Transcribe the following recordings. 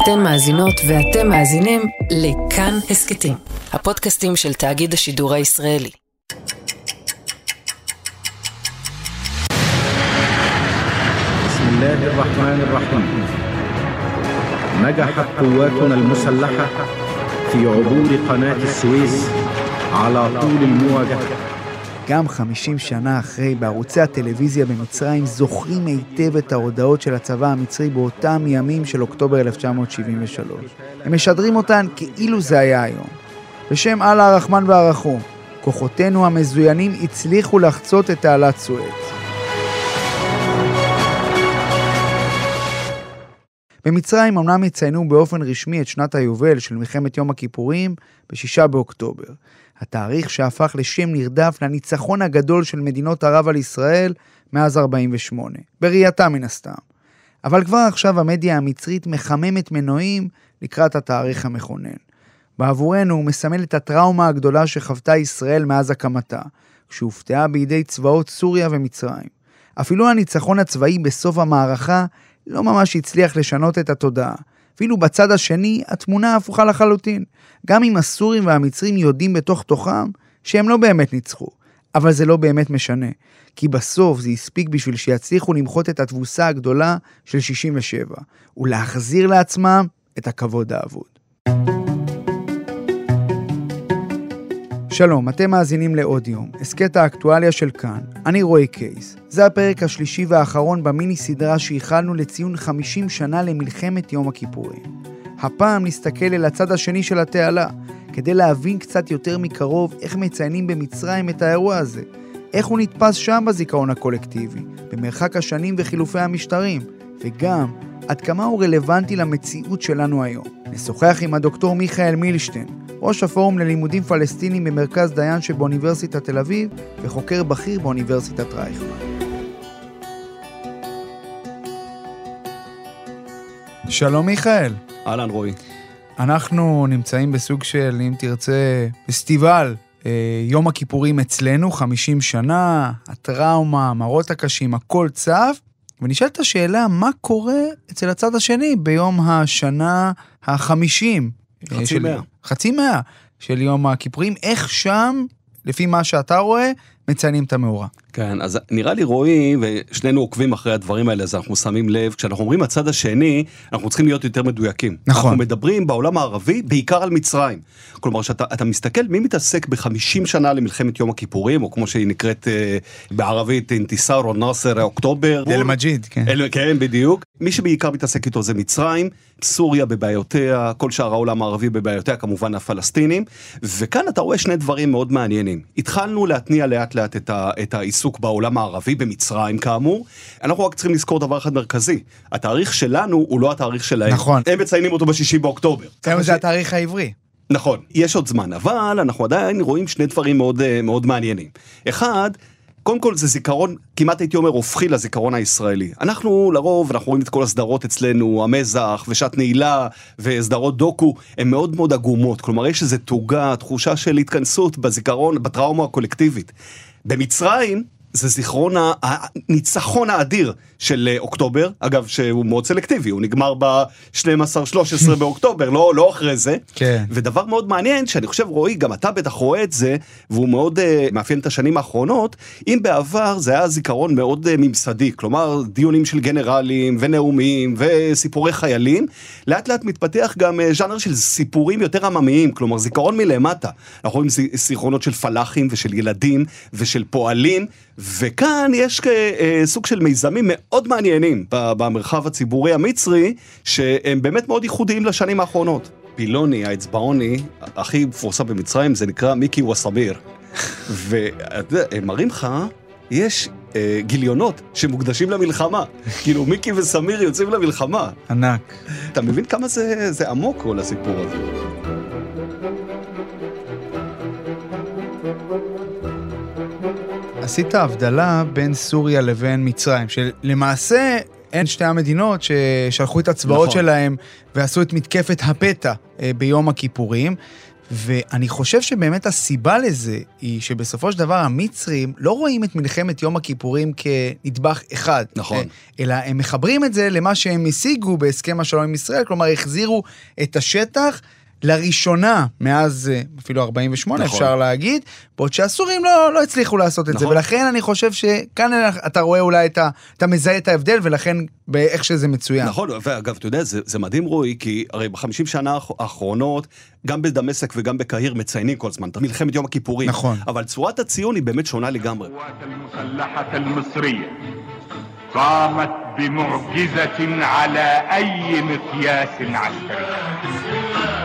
אתן מאזינות ואתם מאזינים לכאן הסכתים, הפודקאסטים של תאגיד השידור הישראלי. بسم الله الرحمن الرحيم نجحت قواتنا المسلحة في عبور قناة السويس على طول المواجهة גם 50 שנה אחרי, בערוצי הטלוויזיה במצרים זוכרים היטב את ההודעות של הצבא המצרי באותם ימים של אוקטובר 1973. הם משדרים אותן כאילו זה היה היום. בשם אללה הרחמן והרחום, כוחותינו המזוינים הצליחו לחצות את תעלת סואץ. במצרים אמנם יציינו באופן רשמי את שנת היובל של מלחמת יום הכיפורים ב-6 באוקטובר. התאריך שהפך לשם נרדף לניצחון הגדול של מדינות ערב על ישראל מאז 48, בראייתה מן הסתם. אבל כבר עכשיו המדיה המצרית מחממת מנועים לקראת התאריך המכונן. בעבורנו הוא מסמל את הטראומה הגדולה שחוותה ישראל מאז הקמתה, כשהופתעה בידי צבאות סוריה ומצרים. אפילו הניצחון הצבאי בסוף המערכה לא ממש הצליח לשנות את התודעה. אפילו בצד השני, התמונה הפוכה לחלוטין. גם אם הסורים והמצרים יודעים בתוך תוכם שהם לא באמת ניצחו. אבל זה לא באמת משנה. כי בסוף זה הספיק בשביל שיצליחו למחות את התבוסה הגדולה של 67, ולהחזיר לעצמם את הכבוד האבוד. שלום, אתם מאזינים לעוד יום, הסכת האקטואליה של כאן. אני רועי קייס. זה הפרק השלישי והאחרון במיני סדרה שייחלנו לציון 50 שנה למלחמת יום הכיפורים. הפעם נסתכל אל הצד השני של התעלה, כדי להבין קצת יותר מקרוב איך מציינים במצרים את האירוע הזה, איך הוא נתפס שם בזיכרון הקולקטיבי, במרחק השנים וחילופי המשטרים, וגם עד כמה הוא רלוונטי למציאות שלנו היום. נשוחח עם הדוקטור מיכאל מילשטיין, ראש הפורום ללימודים פלסטינים במרכז דיין שבאוניברסיטת תל אביב וחוקר בכיר באוניברסיטת רייכמן. שלום מיכאל. אהלן רועי. אנחנו נמצאים בסוג של, אם תרצה, פסטיבל אה, יום הכיפורים אצלנו, 50 שנה, הטראומה, המראות הקשים, הכל צף, ונשאלת השאלה, מה קורה אצל הצד השני ביום השנה החמישים? חצי של- מאה. חצי מאה של יום הכיפורים, איך שם, לפי מה שאתה רואה, מציינים את המאורע. כן, אז נראה לי רועי, ושנינו עוקבים אחרי הדברים האלה, אז אנחנו שמים לב, כשאנחנו אומרים הצד השני, אנחנו צריכים להיות יותר מדויקים. נכון. אנחנו מדברים בעולם הערבי בעיקר על מצרים. כלומר, שאתה אתה מסתכל מי מתעסק ב-50 שנה למלחמת יום הכיפורים, או כמו שהיא נקראת אה, בערבית, אינתיסאר או נאסר אוקטובר. אל מג'יד, כן. אל, כן, בדיוק. מי שבעיקר מתעסק איתו זה מצרים, סוריה בבעיותיה, כל שאר העולם הערבי בבעיותיה, כמובן הפלסטינים. וכאן אתה רואה שני דברים מאוד מעניינים. התחלנו להתניע לאט לאט את, ה, את העיסוק בעולם הערבי, במצרים כאמור. אנחנו רק צריכים לזכור דבר אחד מרכזי. התאריך שלנו הוא לא התאריך שלהם. נכון. הם מציינים אותו בשישי באוקטובר. היום זה התאריך העברי. נכון, יש עוד זמן, אבל אנחנו עדיין רואים שני דברים מאוד, אה, מאוד מעניינים. אחד, קודם כל זה זיכרון, כמעט הייתי אומר הופכי לזיכרון הישראלי. אנחנו לרוב, אנחנו רואים את כל הסדרות אצלנו, המזח ושעת נעילה וסדרות דוקו, הן מאוד מאוד עגומות. כלומר, יש איזו תוגה, תחושה של התכנסות בזיכרון, בטראומה הקולקטיבית. במצרים, זה זיכרון הניצחון האדיר של אה, אוקטובר, אגב שהוא מאוד סלקטיבי, הוא נגמר ב-12-13 באוקטובר, לא, לא אחרי זה. כן. ודבר מאוד מעניין שאני חושב רועי גם אתה בטח רואה את זה והוא מאוד uh, מאפיין את השנים האחרונות אם בעבר זה היה זיכרון מאוד uh, ממסדי כלומר דיונים של גנרלים ונאומים וסיפורי חיילים לאט לאט מתפתח גם uh, ז'אנר של סיפורים יותר עממיים כלומר זיכרון מלמטה אנחנו רואים זי- זיכרונות של פלאחים ושל ילדים ושל פועלים וכאן יש אה, סוג של מיזמים מאוד מעניינים ב- במרחב הציבורי המצרי שהם באמת מאוד ייחודיים לשנים האחרונות. פילוני, האצבעוני, הכי מפורסם במצרים, זה נקרא מיקי וסמיר. ואתה יודע, הם מראים לך, יש אה, גיליונות שמוקדשים למלחמה. כאילו, מיקי וסמיר יוצאים למלחמה. ענק. אתה מבין כמה זה, זה עמוק כל הסיפור הזה? עשית הבדלה בין סוריה לבין מצרים, שלמעשה הן שתי המדינות ששלחו את הצבאות נכון. שלהם ועשו את מתקפת הפתע אה, ביום הכיפורים. ואני חושב שבאמת הסיבה לזה היא שבסופו של דבר המצרים לא רואים את מלחמת יום הכיפורים כנדבך אחד. נכון. אלא הם מחברים את זה למה שהם השיגו בהסכם השלום עם ישראל, כלומר החזירו את השטח. לראשונה מאז אה, אפילו 48 נכון. אפשר להגיד, בעוד שהסורים לא, לא הצליחו לעשות את זה, נכון. ולכן אני חושב שכאן אתה רואה אולי את ה... אתה מזהה את ההבדל, ולכן באיך שזה מצוין. נכון, ואגב, אתה יודע, זה, זה מדהים רועי, כי הרי בחמישים שנה האח- האחרונות, גם בדמשק וגם בקהיר מציינים כל הזמן את מלחמת יום הכיפורים. נכון. אבל צורת הציון היא באמת שונה לגמרי. القوات المسلحة المصرية قامت بمعجزة على أي مقياس عسكري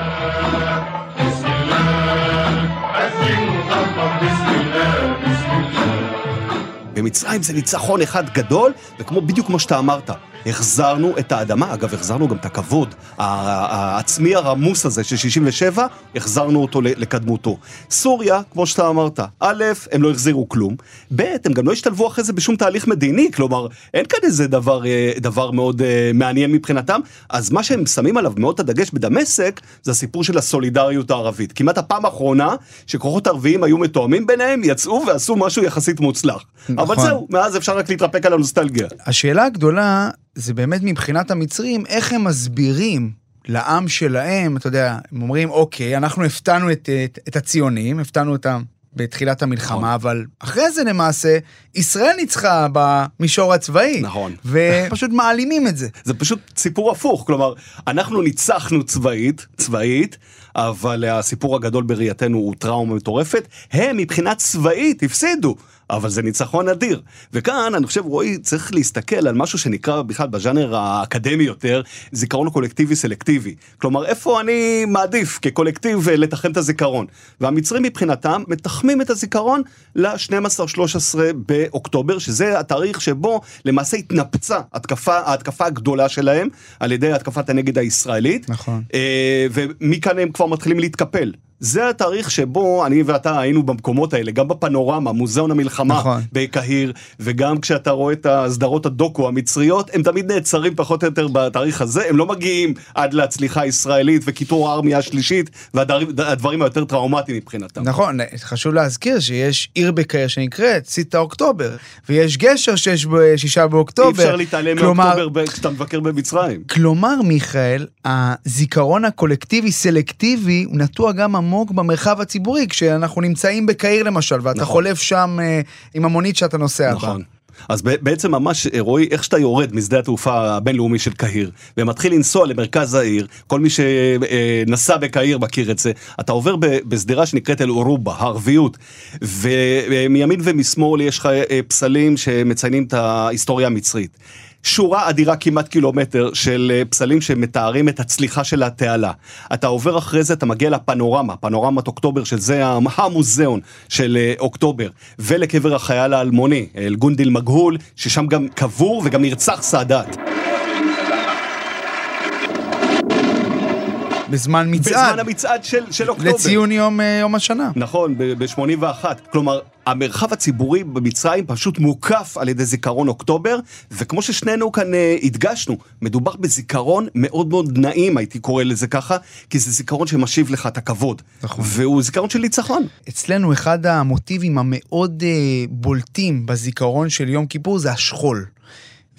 במצרים זה ניצחון אחד גדול, וכמו בדיוק כמו שאתה אמרת, החזרנו את האדמה, אגב, החזרנו גם את הכבוד העצמי הרמוס הזה של 67, החזרנו אותו לקדמותו. סוריה, כמו שאתה אמרת, א', הם לא החזירו כלום, ב', הם גם לא השתלבו אחרי זה בשום תהליך מדיני, כלומר, אין כאן איזה דבר, אה, דבר מאוד אה, מעניין מבחינתם, אז מה שהם שמים עליו מאוד את הדגש בדמשק, זה הסיפור של הסולידריות הערבית. כמעט הפעם האחרונה שכוחות ערביים היו מתואמים ביניהם, יצאו ועשו משהו יחסית מוצלח. אבל נכון. זהו, מאז אפשר רק להתרפק על הנוסטלגיה. השאלה הגדולה זה באמת מבחינת המצרים, איך הם מסבירים לעם שלהם, אתה יודע, הם אומרים, אוקיי, אנחנו הפתענו את, את, את הציונים, הפתענו אותם בתחילת המלחמה, נכון. אבל אחרי זה למעשה, ישראל ניצחה במישור הצבאי. נכון. ופשוט מעלימים את זה. זה פשוט סיפור הפוך, כלומר, אנחנו ניצחנו צבאית, צבאית, אבל הסיפור הגדול בראייתנו הוא טראומה מטורפת, הם מבחינה צבאית הפסידו. אבל זה ניצחון אדיר. וכאן, אני חושב, רועי, צריך להסתכל על משהו שנקרא בכלל בז'אנר האקדמי יותר, זיכרון קולקטיבי סלקטיבי. כלומר, איפה אני מעדיף כקולקטיב אה, לתחם את הזיכרון. והמצרים מבחינתם מתחמים את הזיכרון ל-12-13 באוקטובר, שזה התאריך שבו למעשה התנפצה התקפה, ההתקפה הגדולה שלהם על ידי התקפת הנגד הישראלית. נכון. אה, ומכאן הם כבר מתחילים להתקפל. זה התאריך שבו אני ואתה היינו במקומות האלה, גם בפנורמה, מוזיאון המלחמה נכון. בקהיר, וגם כשאתה רואה את הסדרות הדוקו המצריות, הם תמיד נעצרים פחות או יותר בתאריך הזה, הם לא מגיעים עד להצליחה הישראלית וקיטור הארמיה השלישית, והדברים היותר טראומטיים מבחינתם. נכון, חשוב להזכיר שיש עיר בקהיר שנקראת סיטה אוקטובר, ויש גשר שיש בשישה באוקטובר. אי אפשר להתעלם כלומר, מאוקטובר כשאתה מבקר במצרים. כלומר, מיכאל, הזיכרון הקולקטיבי סלקטיבי הוא נטוע גם עמוק במרחב הציבורי, כשאנחנו נמצאים בקהיר למשל, ואתה נכון. חולף שם אה, עם המונית שאתה נוסע בה. נכון. אז בעצם ממש אה, רועי איך שאתה יורד משדה התעופה הבינלאומי של קהיר ומתחיל לנסוע למרכז העיר כל מי שנסע בקהיר מכיר את זה אתה עובר בשדרה שנקראת אל עורובה הערביות ומימין ומשמאל יש לך אה, פסלים שמציינים את ההיסטוריה המצרית. שורה אדירה כמעט קילומטר של אה, פסלים שמתארים את הצליחה של התעלה. אתה עובר אחרי זה, אתה מגיע לפנורמה, פנורמת אוקטובר, שזה המוזיאון של אה, אוקטובר, ולקבר החייל האלמוני, אל גונדיל מגהול, ששם גם קבור וגם נרצח סאדאת. בזמן מצעד, בזמן המצעד של, של אוקטובר. לציון יום, אה, יום השנה. נכון, ב-81. כלומר, המרחב הציבורי במצרים פשוט מוקף על ידי זיכרון אוקטובר, וכמו ששנינו כאן אה, הדגשנו, מדובר בזיכרון מאוד מאוד נעים, הייתי קורא לזה ככה, כי זה זיכרון שמשיב לך את הכבוד. נכון. והוא זיכרון של ניצחון. אצלנו אחד המוטיבים המאוד אה, בולטים בזיכרון של יום כיפור זה השכול.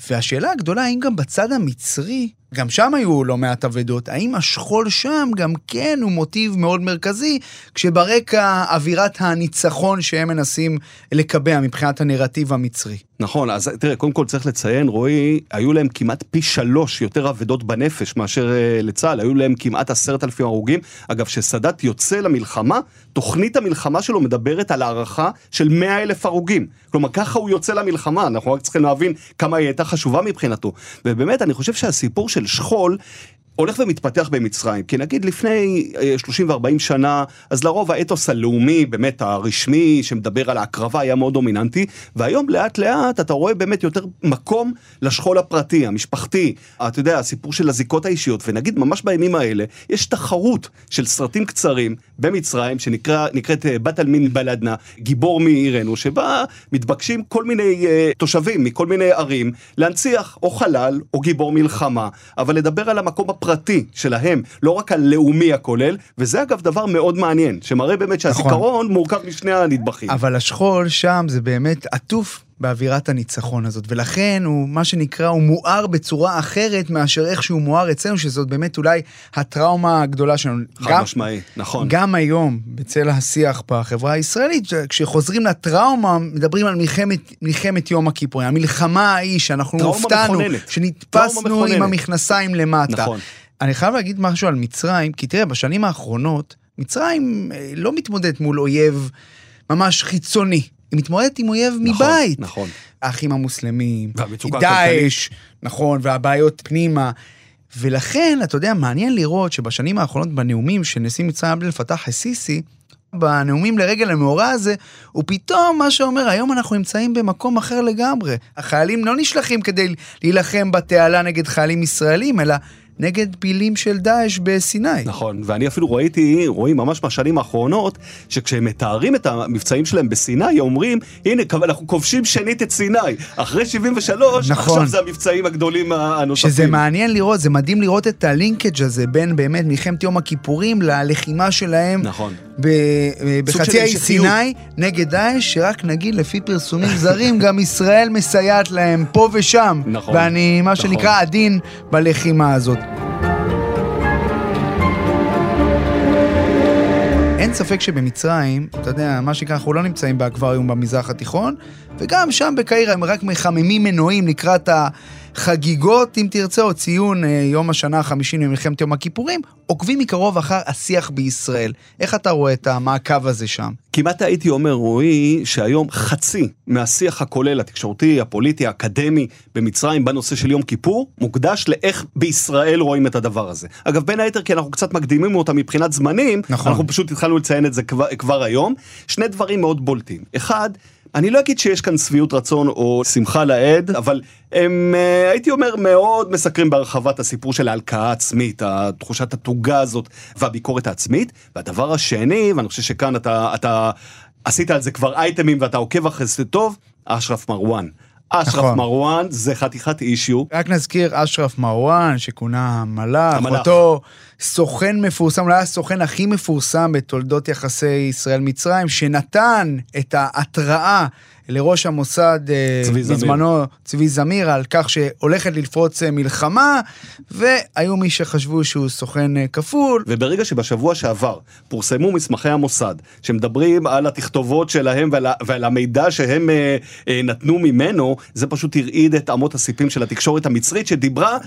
והשאלה הגדולה, האם גם בצד המצרי, גם שם היו לא מעט אבדות, האם השכול שם גם כן הוא מוטיב מאוד מרכזי, כשברקע אווירת הניצחון שהם מנסים לקבע מבחינת הנרטיב המצרי. נכון, אז תראה, קודם כל צריך לציין, רועי, היו להם כמעט פי שלוש יותר אבדות בנפש מאשר אה, לצה"ל, היו להם כמעט עשרת אלפים הרוגים. אגב, כשסאדאת יוצא למלחמה, תוכנית המלחמה שלו מדברת על הערכה של מאה אלף הרוגים. כלומר, ככה הוא יוצא למלחמה, אנחנו רק צריכים להבין כמה היא הייתה חשובה מבחינתו. ובאמת, אני חושב שהסיפור של שכול, הולך ומתפתח במצרים, כי נגיד לפני אה, 30 ו-40 שנה, אז לרוב האתוס הלאומי, באמת הרשמי, שמדבר על ההקרבה, היה מאוד דומיננטי, והיום לאט לאט אתה רואה באמת יותר מקום לשכול הפרטי, המשפחתי, אתה יודע, הסיפור של הזיקות האישיות, ונגיד ממש בימים האלה, יש תחרות של סרטים קצרים במצרים, שנקראת אה, בת עלמין בלדנה, גיבור מעירנו, שבה מתבקשים כל מיני אה, תושבים מכל מיני ערים להנציח או חלל או גיבור מלחמה, אבל לדבר על המקום הפרטי. הפרטי שלהם, לא רק הלאומי הכולל, וזה אגב דבר מאוד מעניין, שמראה באמת שהזיכרון מורכב משני הנדבכים. אבל השכול שם זה באמת עטוף באווירת הניצחון הזאת, ולכן הוא, מה שנקרא, הוא מואר בצורה אחרת מאשר איך שהוא מואר אצלנו, שזאת באמת אולי הטראומה הגדולה שלנו. חד גם- משמעי, נכון. גם היום, בצל השיח בחברה הישראלית, כשחוזרים לטראומה, מדברים על מלחמת, מלחמת יום הכיפורים, המלחמה ההיא שאנחנו הופתענו. שנתפסנו. עם המכנסיים למטה. נכון. אני חייב להגיד משהו על מצרים, כי תראה, בשנים האחרונות, מצרים אה, לא מתמודדת מול אויב ממש חיצוני, היא מתמודדת עם אויב נכון, מבית. נכון. האחים המוסלמים, דאעש, נכון, והבעיות פנימה. ולכן, אתה יודע, מעניין לראות שבשנים האחרונות בנאומים של נשיא מצרים עבד אל פתאח א-סיסי, בנאומים לרגל המאורע הזה, הוא פתאום מה שאומר, היום אנחנו נמצאים במקום אחר לגמרי. החיילים לא נשלחים כדי להילחם בתעלה נגד חיילים ישראלים, אלא נגד פעילים של דאעש בסיני. נכון, ואני אפילו ראיתי, רואים ממש מהשנים האחרונות, שכשהם מתארים את המבצעים שלהם בסיני, אומרים, הנה, אנחנו כובשים שנית את סיני. אחרי 73, נכון. עכשיו זה המבצעים הגדולים הנוספים. שזה מעניין לראות, זה מדהים לראות את הלינקג' הזה בין באמת מלחמת יום הכיפורים ללחימה שלהם נכון. סוג בחצי האי. סיני נגד דאעש, שרק נגיד לפי פרסומים זרים, גם ישראל מסייעת להם פה ושם. נכון, ואני, מה נכון. שנקרא, עדין בלחימה הזאת. אין ספק שבמצרים, אתה יודע, מה שנקרא, אנחנו לא נמצאים באקווריום במזרח התיכון, וגם שם בקהיר הם רק מחממים מנועים לקראת החגיגות, אם תרצה, או ציון אה, יום השנה החמישי למלחמת יום הכיפורים, עוקבים מקרוב אחר השיח בישראל. איך אתה רואה את המעקב הזה שם? כמעט הייתי אומר, רועי, שהיום חצי מהשיח הכולל, התקשורתי, הפוליטי, האקדמי במצרים בנושא של יום כיפור, מוקדש לאיך בישראל רואים את הדבר הזה. אגב, בין היתר כי אנחנו קצת מקדימים אותה מבחינת זמנים, נכון. אנחנו פשוט התחלנו לציין את זה כבר, כבר היום. שני דברים מאוד בולטים. אחד, אני לא אגיד שיש כאן שביעות רצון או שמחה לאיד, אבל הם, אה, הייתי אומר, מאוד מסקרים בהרחבת הסיפור של ההלקאה העצמית, תחושת התוגה הזאת והביקורת העצמית. והדבר השני, ואני חושב שכאן אתה, אתה עשית על זה כבר אייטמים ואתה עוקב אחרי זה טוב, אשרף מרואן. אשרף נכון. מרואן זה חתיכת אישיו. רק נזכיר, אשרף מרואן, שכונה המלאך, המלאך. אותו סוכן מפורסם, אולי הסוכן הכי מפורסם בתולדות יחסי ישראל-מצרים, שנתן את ההתראה לראש המוסד אה, צבי זמיר. בזמנו, צבי זמיר, על כך שהולכת לפרוץ אה, מלחמה, והיו מי שחשבו שהוא סוכן אה, כפול. וברגע שבשבוע שעבר פורסמו מסמכי המוסד שמדברים על התכתובות שלהם ועל, ועל המידע שהם אה, אה, נתנו ממנו, זה פשוט הרעיד את אמות הסיפים של התקשורת המצרית שדיברה,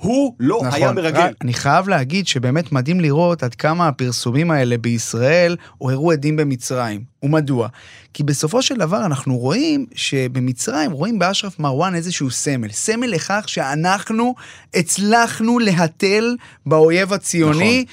הוא לא נכון. היה מרגל. רק אני חייב להגיד שבאמת מדהים לראות עד כמה הפרסומים האלה בישראל עוררו עדים במצרים. ומדוע? כי בסופו של דבר אנחנו רואים שבמצרים רואים באשרף מרואן איזשהו סמל. סמל לכך שאנחנו הצלחנו להתל באויב הציוני.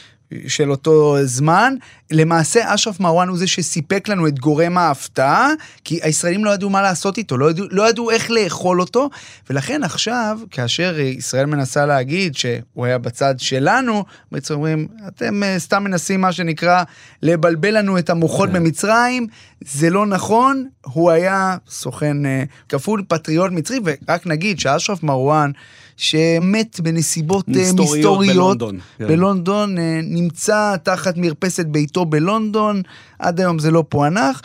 של אותו זמן, למעשה אשרף מרואן הוא זה שסיפק לנו את גורם ההפתעה, כי הישראלים לא ידעו מה לעשות איתו, לא ידעו, לא ידעו איך לאכול אותו, ולכן עכשיו, כאשר ישראל מנסה להגיד שהוא היה בצד שלנו, בעצם אומרים, אתם אה, סתם מנסים מה שנקרא לבלבל לנו את המוחות במצרים, זה לא נכון, הוא היה סוכן אה, כפול פטריוט מצרי, ורק נגיד שאשרף מרואן, שמת בנסיבות אה, מסתוריות מסתוריות, בלונדון, כן. בלונדון, אה, נמצא תחת מרפסת ביתו בלונדון, עד היום זה לא פוענח.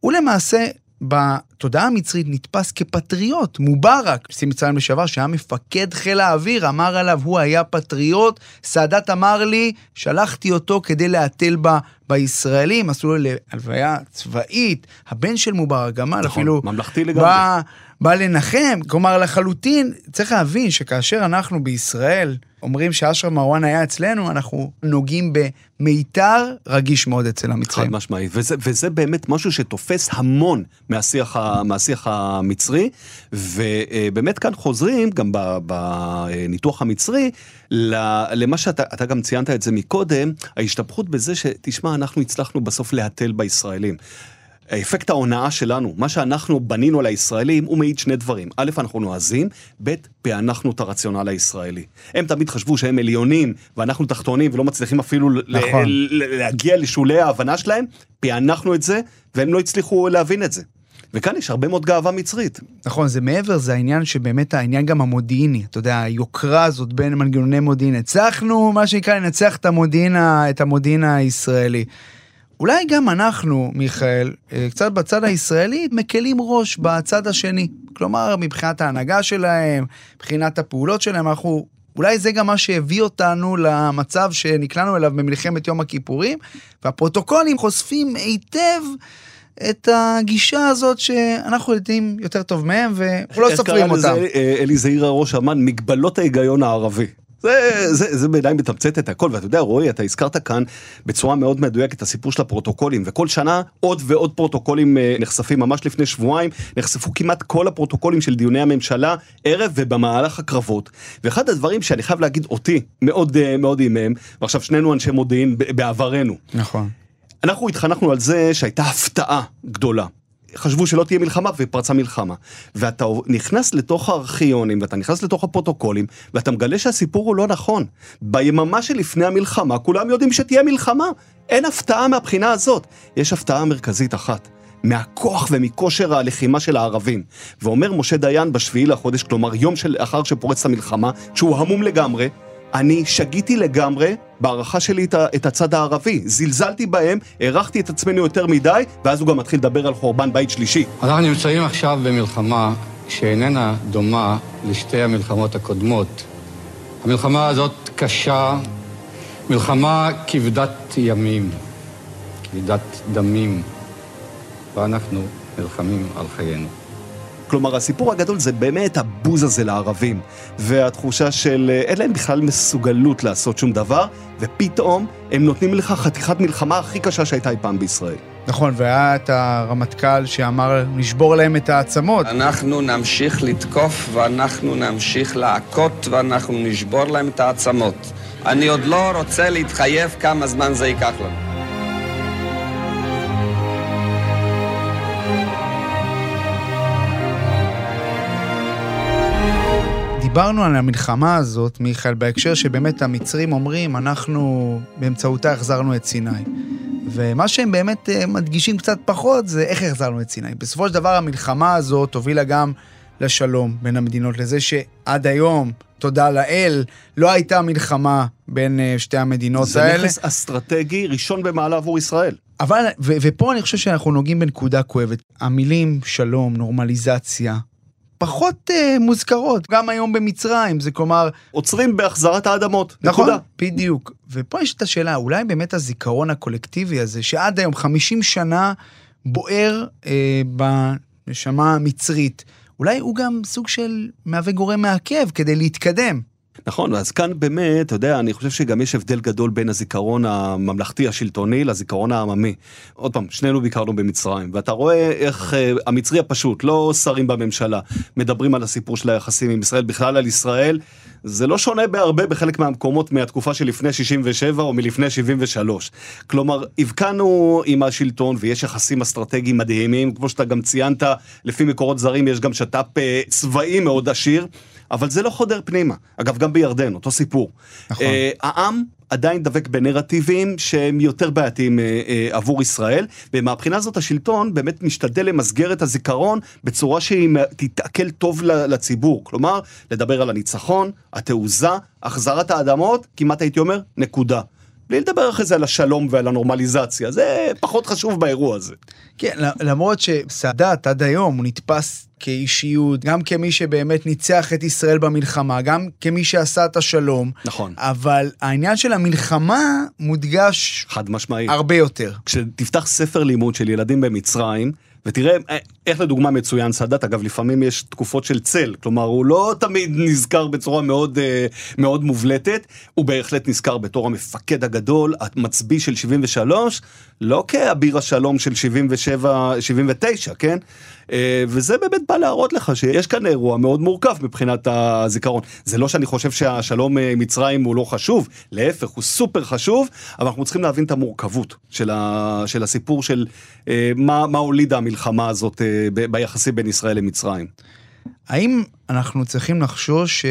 הוא למעשה בתודעה המצרית נתפס כפטריוט. מובארק, נשיא מצרים לשעבר, שהיה מפקד חיל האוויר, אמר עליו, הוא היה פטריוט. סאדאת אמר לי, שלחתי אותו כדי להתל בה בישראלים, עשו לו להלוויה צבאית. הבן של מובארק, גמל, נכון, אפילו... ממלכתי לגמרי. בא, בא לנחם, כלומר לחלוטין, צריך להבין שכאשר אנחנו בישראל אומרים שאשרף מרואן היה אצלנו, אנחנו נוגעים במיתר רגיש מאוד אצל חד המצרים. משמעית, וזה, וזה באמת משהו שתופס המון מהשיח, ה, מהשיח המצרי, ובאמת כאן חוזרים, גם בניתוח המצרי, למה שאתה אתה גם ציינת את זה מקודם, ההשתפכות בזה שתשמע, אנחנו הצלחנו בסוף להתל בישראלים. אפקט ההונאה שלנו, מה שאנחנו בנינו על הישראלים, הוא מעיד שני דברים. א', אנחנו נועזים, ב', פענחנו את הרציונל הישראלי. הם תמיד חשבו שהם עליונים, ואנחנו תחתונים, ולא מצליחים אפילו נכון. להגיע לשולי ההבנה שלהם, פענחנו את זה, והם לא הצליחו להבין את זה. וכאן יש הרבה מאוד גאווה מצרית. נכון, זה מעבר, זה העניין שבאמת העניין גם המודיעיני. אתה יודע, היוקרה הזאת בין מנגנוני מודיעין. הצלחנו, מה שנקרא, לנצח את המודיעין, את המודיעין הישראלי. אולי גם אנחנו, מיכאל, אה, קצת בצד הישראלי, מקלים ראש בצד השני. כלומר, מבחינת ההנהגה שלהם, מבחינת הפעולות שלהם, אנחנו... אולי זה גם מה שהביא אותנו למצב שנקלענו אליו במלחמת יום הכיפורים, והפרוטוקולים חושפים היטב את הגישה הזאת שאנחנו יודעים יותר טוב מהם, ואנחנו לא איך סופרים קרא לזה, אותם. אה, אלי זעירא ראש אמ"ן, מגבלות ההיגיון הערבי. זה, זה, זה בעיניי מתמצת את הכל, ואתה יודע, רועי, אתה הזכרת כאן בצורה מאוד מדויקת את הסיפור של הפרוטוקולים, וכל שנה עוד ועוד פרוטוקולים אה, נחשפים. ממש לפני שבועיים נחשפו כמעט כל הפרוטוקולים של דיוני הממשלה, ערב ובמהלך הקרבות. ואחד הדברים שאני חייב להגיד אותי מאוד אה, מאוד עימם, ועכשיו שנינו אנשי מודיעין בעברנו, נכון. אנחנו התחנכנו על זה שהייתה הפתעה גדולה. חשבו שלא תהיה מלחמה ופרצה מלחמה. ואתה נכנס לתוך הארכיונים ואתה נכנס לתוך הפרוטוקולים ואתה מגלה שהסיפור הוא לא נכון. ביממה שלפני המלחמה כולם יודעים שתהיה מלחמה. אין הפתעה מהבחינה הזאת. יש הפתעה מרכזית אחת. מהכוח ומכושר הלחימה של הערבים. ואומר משה דיין בשביעי לחודש, כלומר יום שלאחר שפורצת המלחמה, שהוא המום לגמרי, אני שגיתי לגמרי בהערכה שלי את הצד הערבי. זלזלתי בהם, הערכתי את עצמנו יותר מדי, ואז הוא גם מתחיל לדבר על חורבן בית שלישי. אנחנו נמצאים עכשיו במלחמה שאיננה דומה לשתי המלחמות הקודמות. המלחמה הזאת קשה, מלחמה כבדת ימים, כבדת דמים, ואנחנו נלחמים על חיינו. כלומר, הסיפור הגדול זה באמת הבוז הזה לערבים, והתחושה של אה, אין להם בכלל מסוגלות לעשות שום דבר, ופתאום הם נותנים לך חתיכת מלחמה הכי קשה שהייתה אי פעם בישראל. נכון, והיה את הרמטכ"ל שאמר נשבור להם את העצמות. אנחנו נמשיך לתקוף ואנחנו נמשיך להכות ואנחנו נשבור להם את העצמות. אני עוד לא רוצה להתחייב כמה זמן זה ייקח לנו. דיברנו על המלחמה הזאת, מיכאל, בהקשר שבאמת המצרים אומרים, אנחנו באמצעותה החזרנו את סיני. ומה שהם באמת אה, מדגישים קצת פחות זה איך החזרנו את סיני. בסופו של דבר המלחמה הזאת הובילה גם לשלום בין המדינות, לזה שעד היום, תודה לאל, לא הייתה מלחמה בין אה, שתי המדינות זה האלה. נכס אסטרטגי ראשון במעלה עבור ישראל. אבל, ו- ופה אני חושב שאנחנו נוגעים בנקודה כואבת. המילים שלום, נורמליזציה, פחות אה, מוזכרות. גם היום במצרים, זה כלומר, עוצרים בהחזרת האדמות. נכון, נקודה. בדיוק. ופה יש את השאלה, אולי באמת הזיכרון הקולקטיבי הזה, שעד היום, 50 שנה, בוער אה, בנשמה המצרית, אולי הוא גם סוג של מהווה גורם מעכב כדי להתקדם. נכון, אז כאן באמת, אתה יודע, אני חושב שגם יש הבדל גדול בין הזיכרון הממלכתי השלטוני לזיכרון העממי. עוד פעם, שנינו ביקרנו במצרים, ואתה רואה איך אה, המצרי הפשוט, לא שרים בממשלה, מדברים על הסיפור של היחסים עם ישראל, בכלל על ישראל. זה לא שונה בהרבה בחלק מהמקומות מהתקופה שלפני 67 או מלפני 73. כלומר, הבקענו עם השלטון ויש יחסים אסטרטגיים מדהימים, כמו שאתה גם ציינת, לפי מקורות זרים יש גם שת"פ אה, צבאי מאוד עשיר. אבל זה לא חודר פנימה. אגב, גם בירדן, אותו סיפור. נכון. אה, העם עדיין דבק בנרטיבים שהם יותר בעייתיים אה, אה, עבור ישראל, ומהבחינה הזאת השלטון באמת משתדל למסגר את הזיכרון בצורה שהיא תתעכל טוב לציבור. כלומר, לדבר על הניצחון, התעוזה, החזרת האדמות, כמעט הייתי אומר, נקודה. בלי לדבר אחרי זה על השלום ועל הנורמליזציה, זה פחות חשוב באירוע הזה. כן, למרות שסאדאת עד היום הוא נתפס כאישיות, גם כמי שבאמת ניצח את ישראל במלחמה, גם כמי שעשה את השלום, נכון. אבל העניין של המלחמה מודגש חד משמעית. הרבה יותר. כשתפתח ספר לימוד של ילדים במצרים, ותראה אה, איך לדוגמה מצוין סאדאת, אגב לפעמים יש תקופות של צל, כלומר הוא לא תמיד נזכר בצורה מאוד, אה, מאוד מובלטת, הוא בהחלט נזכר בתור המפקד הגדול, המצביא של 73, לא כאביר השלום של 77, 79, כן? אה, וזה באמת בא להראות לך שיש כאן אירוע מאוד מורכב מבחינת הזיכרון. זה לא שאני חושב שהשלום אה, עם מצרים הוא לא חשוב, להפך, הוא סופר חשוב, אבל אנחנו צריכים להבין את המורכבות של, ה, של הסיפור של אה, מה, מה הולידה המלחמה הזאת ב- ביחסים בין ישראל למצרים. האם אנחנו צריכים לחשוש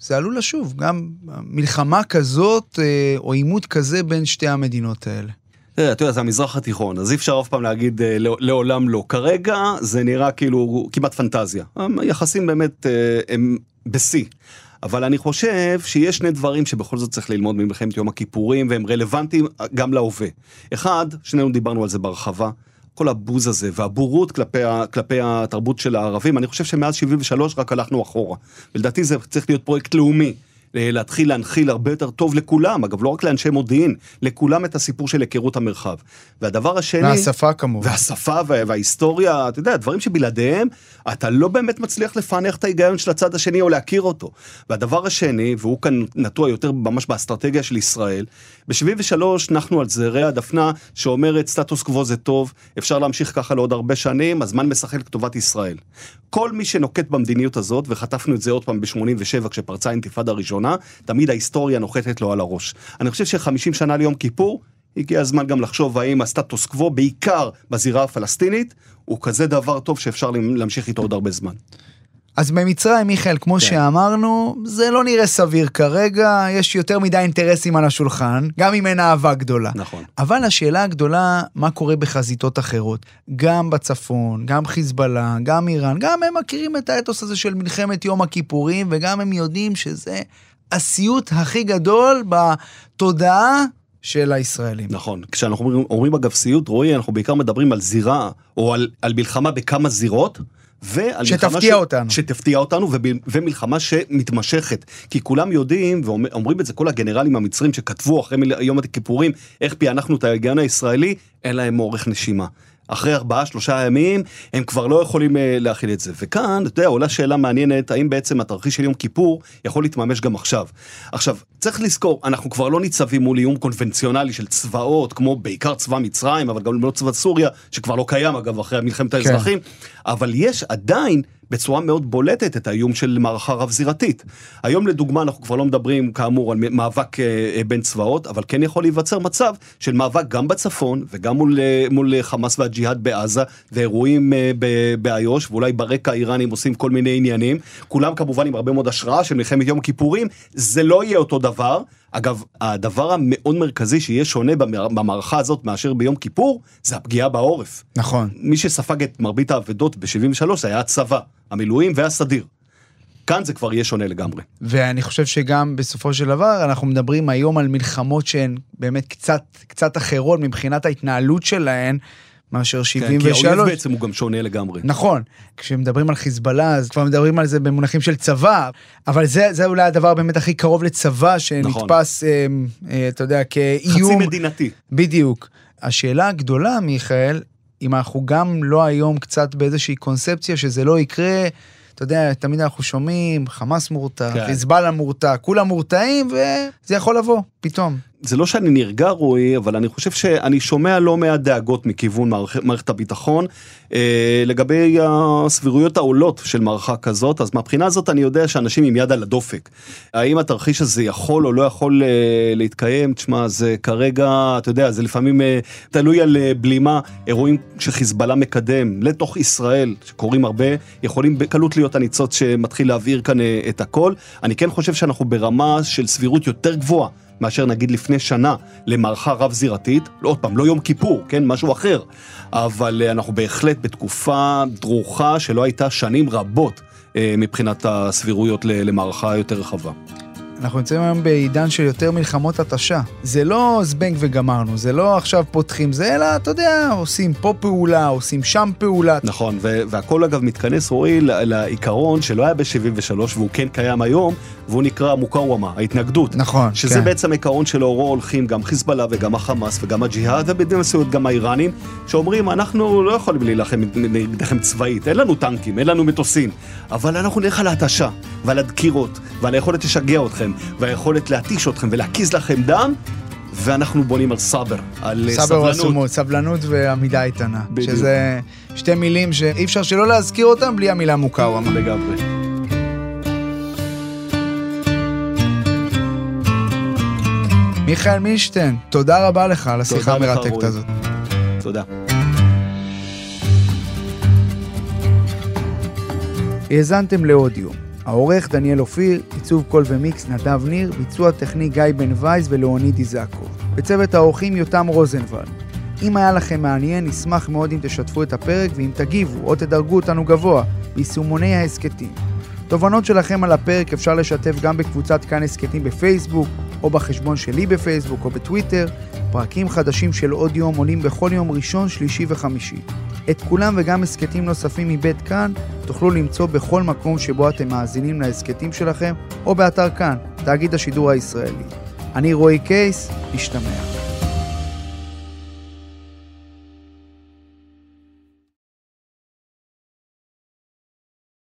שזה עלול לשוב, גם מלחמה כזאת או עימות כזה בין שתי המדינות האלה? תראה, אתה יודע, זה המזרח התיכון, אז אי אפשר אף פעם להגיד אה, לא- לעולם לא. כרגע זה נראה כאילו כמעט פנטזיה. היחסים באמת אה, הם בשיא. אבל אני חושב שיש שני דברים שבכל זאת צריך ללמוד ממלחמת יום הכיפורים והם רלוונטיים גם להווה. אחד, שנינו דיברנו על זה בהרחבה, כל הבוז הזה והבורות כלפי, כלפי התרבות של הערבים, אני חושב שמאז 73 רק הלכנו אחורה. ולדעתי זה צריך להיות פרויקט לאומי. אה, להתחיל להנחיל הרבה יותר טוב לכולם, אגב לא רק לאנשי מודיעין, לכולם את הסיפור של היכרות המרחב. והדבר השני... והשפה כמובן. והשפה וה- וההיסטוריה, אתה יודע, דברים שבלעדיהם אתה לא באמת מצליח לפענח את ההיגיון של הצד השני או להכיר אותו. והדבר השני, והוא כאן נטוע יותר ממש באסטרטגיה של ישראל, ב-73 נחנו על זרי הדפנה שאומרת סטטוס קוו זה טוב, אפשר להמשיך ככה לעוד הרבה שנים, הזמן משחק לטובת ישראל. כל מי שנוקט במדיניות הזאת, וחטפנו את זה עוד פעם ב-87 כשפרצה האינתיפאדה הראשונה, תמיד ההיסטוריה נוחתת לו על הראש. אני חושב ש-50 שנה ליום כיפור, הגיע הזמן גם לחשוב האם הסטטוס קוו, בעיקר בזירה הפלסטינית, הוא כזה דבר טוב שאפשר להמשיך איתו עוד הרבה זמן. אז במצרים, מיכאל, כמו כן. שאמרנו, זה לא נראה סביר כרגע, יש יותר מדי אינטרסים על השולחן, גם אם אין אהבה גדולה. נכון. אבל השאלה הגדולה, מה קורה בחזיתות אחרות? גם בצפון, גם חיזבאללה, גם איראן, גם הם מכירים את האתוס הזה של מלחמת יום הכיפורים, וגם הם יודעים שזה הסיוט הכי גדול בתודעה של הישראלים. נכון. כשאנחנו אומרים, אומרים אגב סיוט, רועי, אנחנו בעיקר מדברים על זירה, או על, על מלחמה בכמה זירות. ועל שתפתיע מלחמה אותנו. שתפתיע אותנו וב- ומלחמה שמתמשכת. כי כולם יודעים, ואומרים את זה כל הגנרלים המצרים שכתבו אחרי מיל- יום הכיפורים, איך פענחנו את ההיגיון הישראלי, אין להם אורך נשימה. אחרי ארבעה, שלושה ימים, הם כבר לא יכולים אה, להכיל את זה. וכאן, אתה יודע, עולה שאלה מעניינת, האם בעצם התרחיש של יום כיפור יכול להתממש גם עכשיו. עכשיו, צריך לזכור, אנחנו כבר לא ניצבים מול איום קונבנציונלי של צבאות, כמו בעיקר צבא מצרים, אבל גם לא צבא סוריה, שכבר לא קיים אגב אחרי מלחמת האזרחים, אבל יש עדיין בצורה מאוד בולטת את האיום של מערכה רב-זירתית. היום לדוגמה אנחנו כבר לא מדברים כאמור על מאבק אה, אה, בין צבאות, אבל כן יכול להיווצר מצב של מאבק גם בצפון וגם מול, אה, מול חמאס והג'יהאד בעזה, ואירועים באיו"ש, ואולי ברקע האיראנים עושים כל מיני עניינים, כולם כמובן עם הרבה מאוד השראה של מלחמת יום הכיפורים, זה לא יהיה אותו דבר. אגב, הדבר המאוד מרכזי שיהיה שונה במער- במערכה הזאת מאשר ביום כיפור, זה הפגיעה בעורף. נכון. מי שספג את מרבית האבדות ב-73 היה הצבא, המילואים והסדיר. כאן זה כבר יהיה שונה לגמרי. ואני חושב שגם בסופו של דבר אנחנו מדברים היום על מלחמות שהן באמת קצת, קצת אחרות מבחינת ההתנהלות שלהן מאשר כן, 73. כי האויב בעצם הוא גם שונה לגמרי. נכון, כשמדברים על חיזבאללה אז כבר מדברים על זה במונחים של צבא, אבל זה, זה אולי הדבר באמת הכי קרוב לצבא שנתפס, אה, אה, אתה יודע, חצי כאיום. מדינתי. בדיוק. השאלה הגדולה, מיכאל, אם אנחנו גם לא היום קצת באיזושהי קונספציה שזה לא יקרה, אתה יודע, תמיד אנחנו שומעים, חמאס מורתע, כן. חיזבאללה מורתע, כולם מורתעים, וזה יכול לבוא, פתאום. זה לא שאני נרגע רועי, אבל אני חושב שאני שומע לא מעט דאגות מכיוון מערכ... מערכת הביטחון אה, לגבי הסבירויות העולות של מערכה כזאת, אז מהבחינה הזאת אני יודע שאנשים עם יד על הדופק. האם התרחיש הזה יכול או לא יכול אה, להתקיים? תשמע, זה כרגע, אתה יודע, זה לפעמים אה, תלוי על אה, בלימה, אירועים שחיזבאללה מקדם לתוך ישראל, שקורים הרבה, יכולים בקלות להיות הניצוץ שמתחיל להבעיר כאן אה, את הכל. אני כן חושב שאנחנו ברמה של סבירות יותר גבוהה. מאשר נגיד לפני שנה למערכה רב-זירתית, עוד פעם, לא יום כיפור, כן, משהו אחר, אבל אה, אנחנו בהחלט בתקופה דרוכה שלא הייתה שנים רבות אה, מבחינת הסבירויות למערכה יותר רחבה. אנחנו נמצאים היום בעידן של יותר מלחמות התשה. זה לא זבנג וגמרנו, זה לא עכשיו פותחים זה, אלא, אתה יודע, עושים פה פעולה, עושים שם פעולה. נכון, והכל אגב מתכנס, רועי, לעיקרון שלא היה ב-73 והוא כן קיים היום, והוא נקרא מוקאוומה, ההתנגדות. נכון, שזה כן. בעצם העיקרון שלאורו הולכים גם חיזבאללה וגם החמאס וגם הג'יהאד מסוימת גם האיראנים, שאומרים אנחנו לא יכולים להילחם נגדכם צבאית, אין לנו טנקים, אין לנו מטוסים, אבל אנחנו נלך על ההתשה ועל הדקירות ועל היכולת לשגע אתכם והיכולת להתיש אתכם ולהקיז לכם דם. ואנחנו בונים על صبر, על אה, صبر סבלנות. ו صمود, סבלנות ועמידה איתנה. בדיוק. שזה שתי מילים שאי אפשר שלא להזכיר אותם בלי המילה مقاومة. לגמרי. מיכאל מילשטיין, תודה רבה לך על השיחה המרתקת. הזאת. תודה. האזנתם לאודיו. העורך דניאל אופיר, עיצוב קול ומיקס נדב ניר, ביצוע טכני גיא בן וייס ולאוניד איזקוב. בצוות האורחים יותם רוזנבלד. אם היה לכם מעניין, נשמח מאוד אם תשתפו את הפרק ואם תגיבו או תדרגו אותנו גבוה ביישומוני ההסכתים. תובנות שלכם על הפרק אפשר לשתף גם בקבוצת כאן הסכתים בפייסבוק, או בחשבון שלי בפייסבוק או בטוויטר. פרקים חדשים של עוד יום עולים בכל יום ראשון, שלישי וחמישי. את כולם וגם הסכתים נוספים מבית כאן תוכלו למצוא בכל מקום שבו אתם מאזינים להסכתים שלכם, או באתר כאן, תאגיד השידור הישראלי. אני רועי קייס, נשתמע.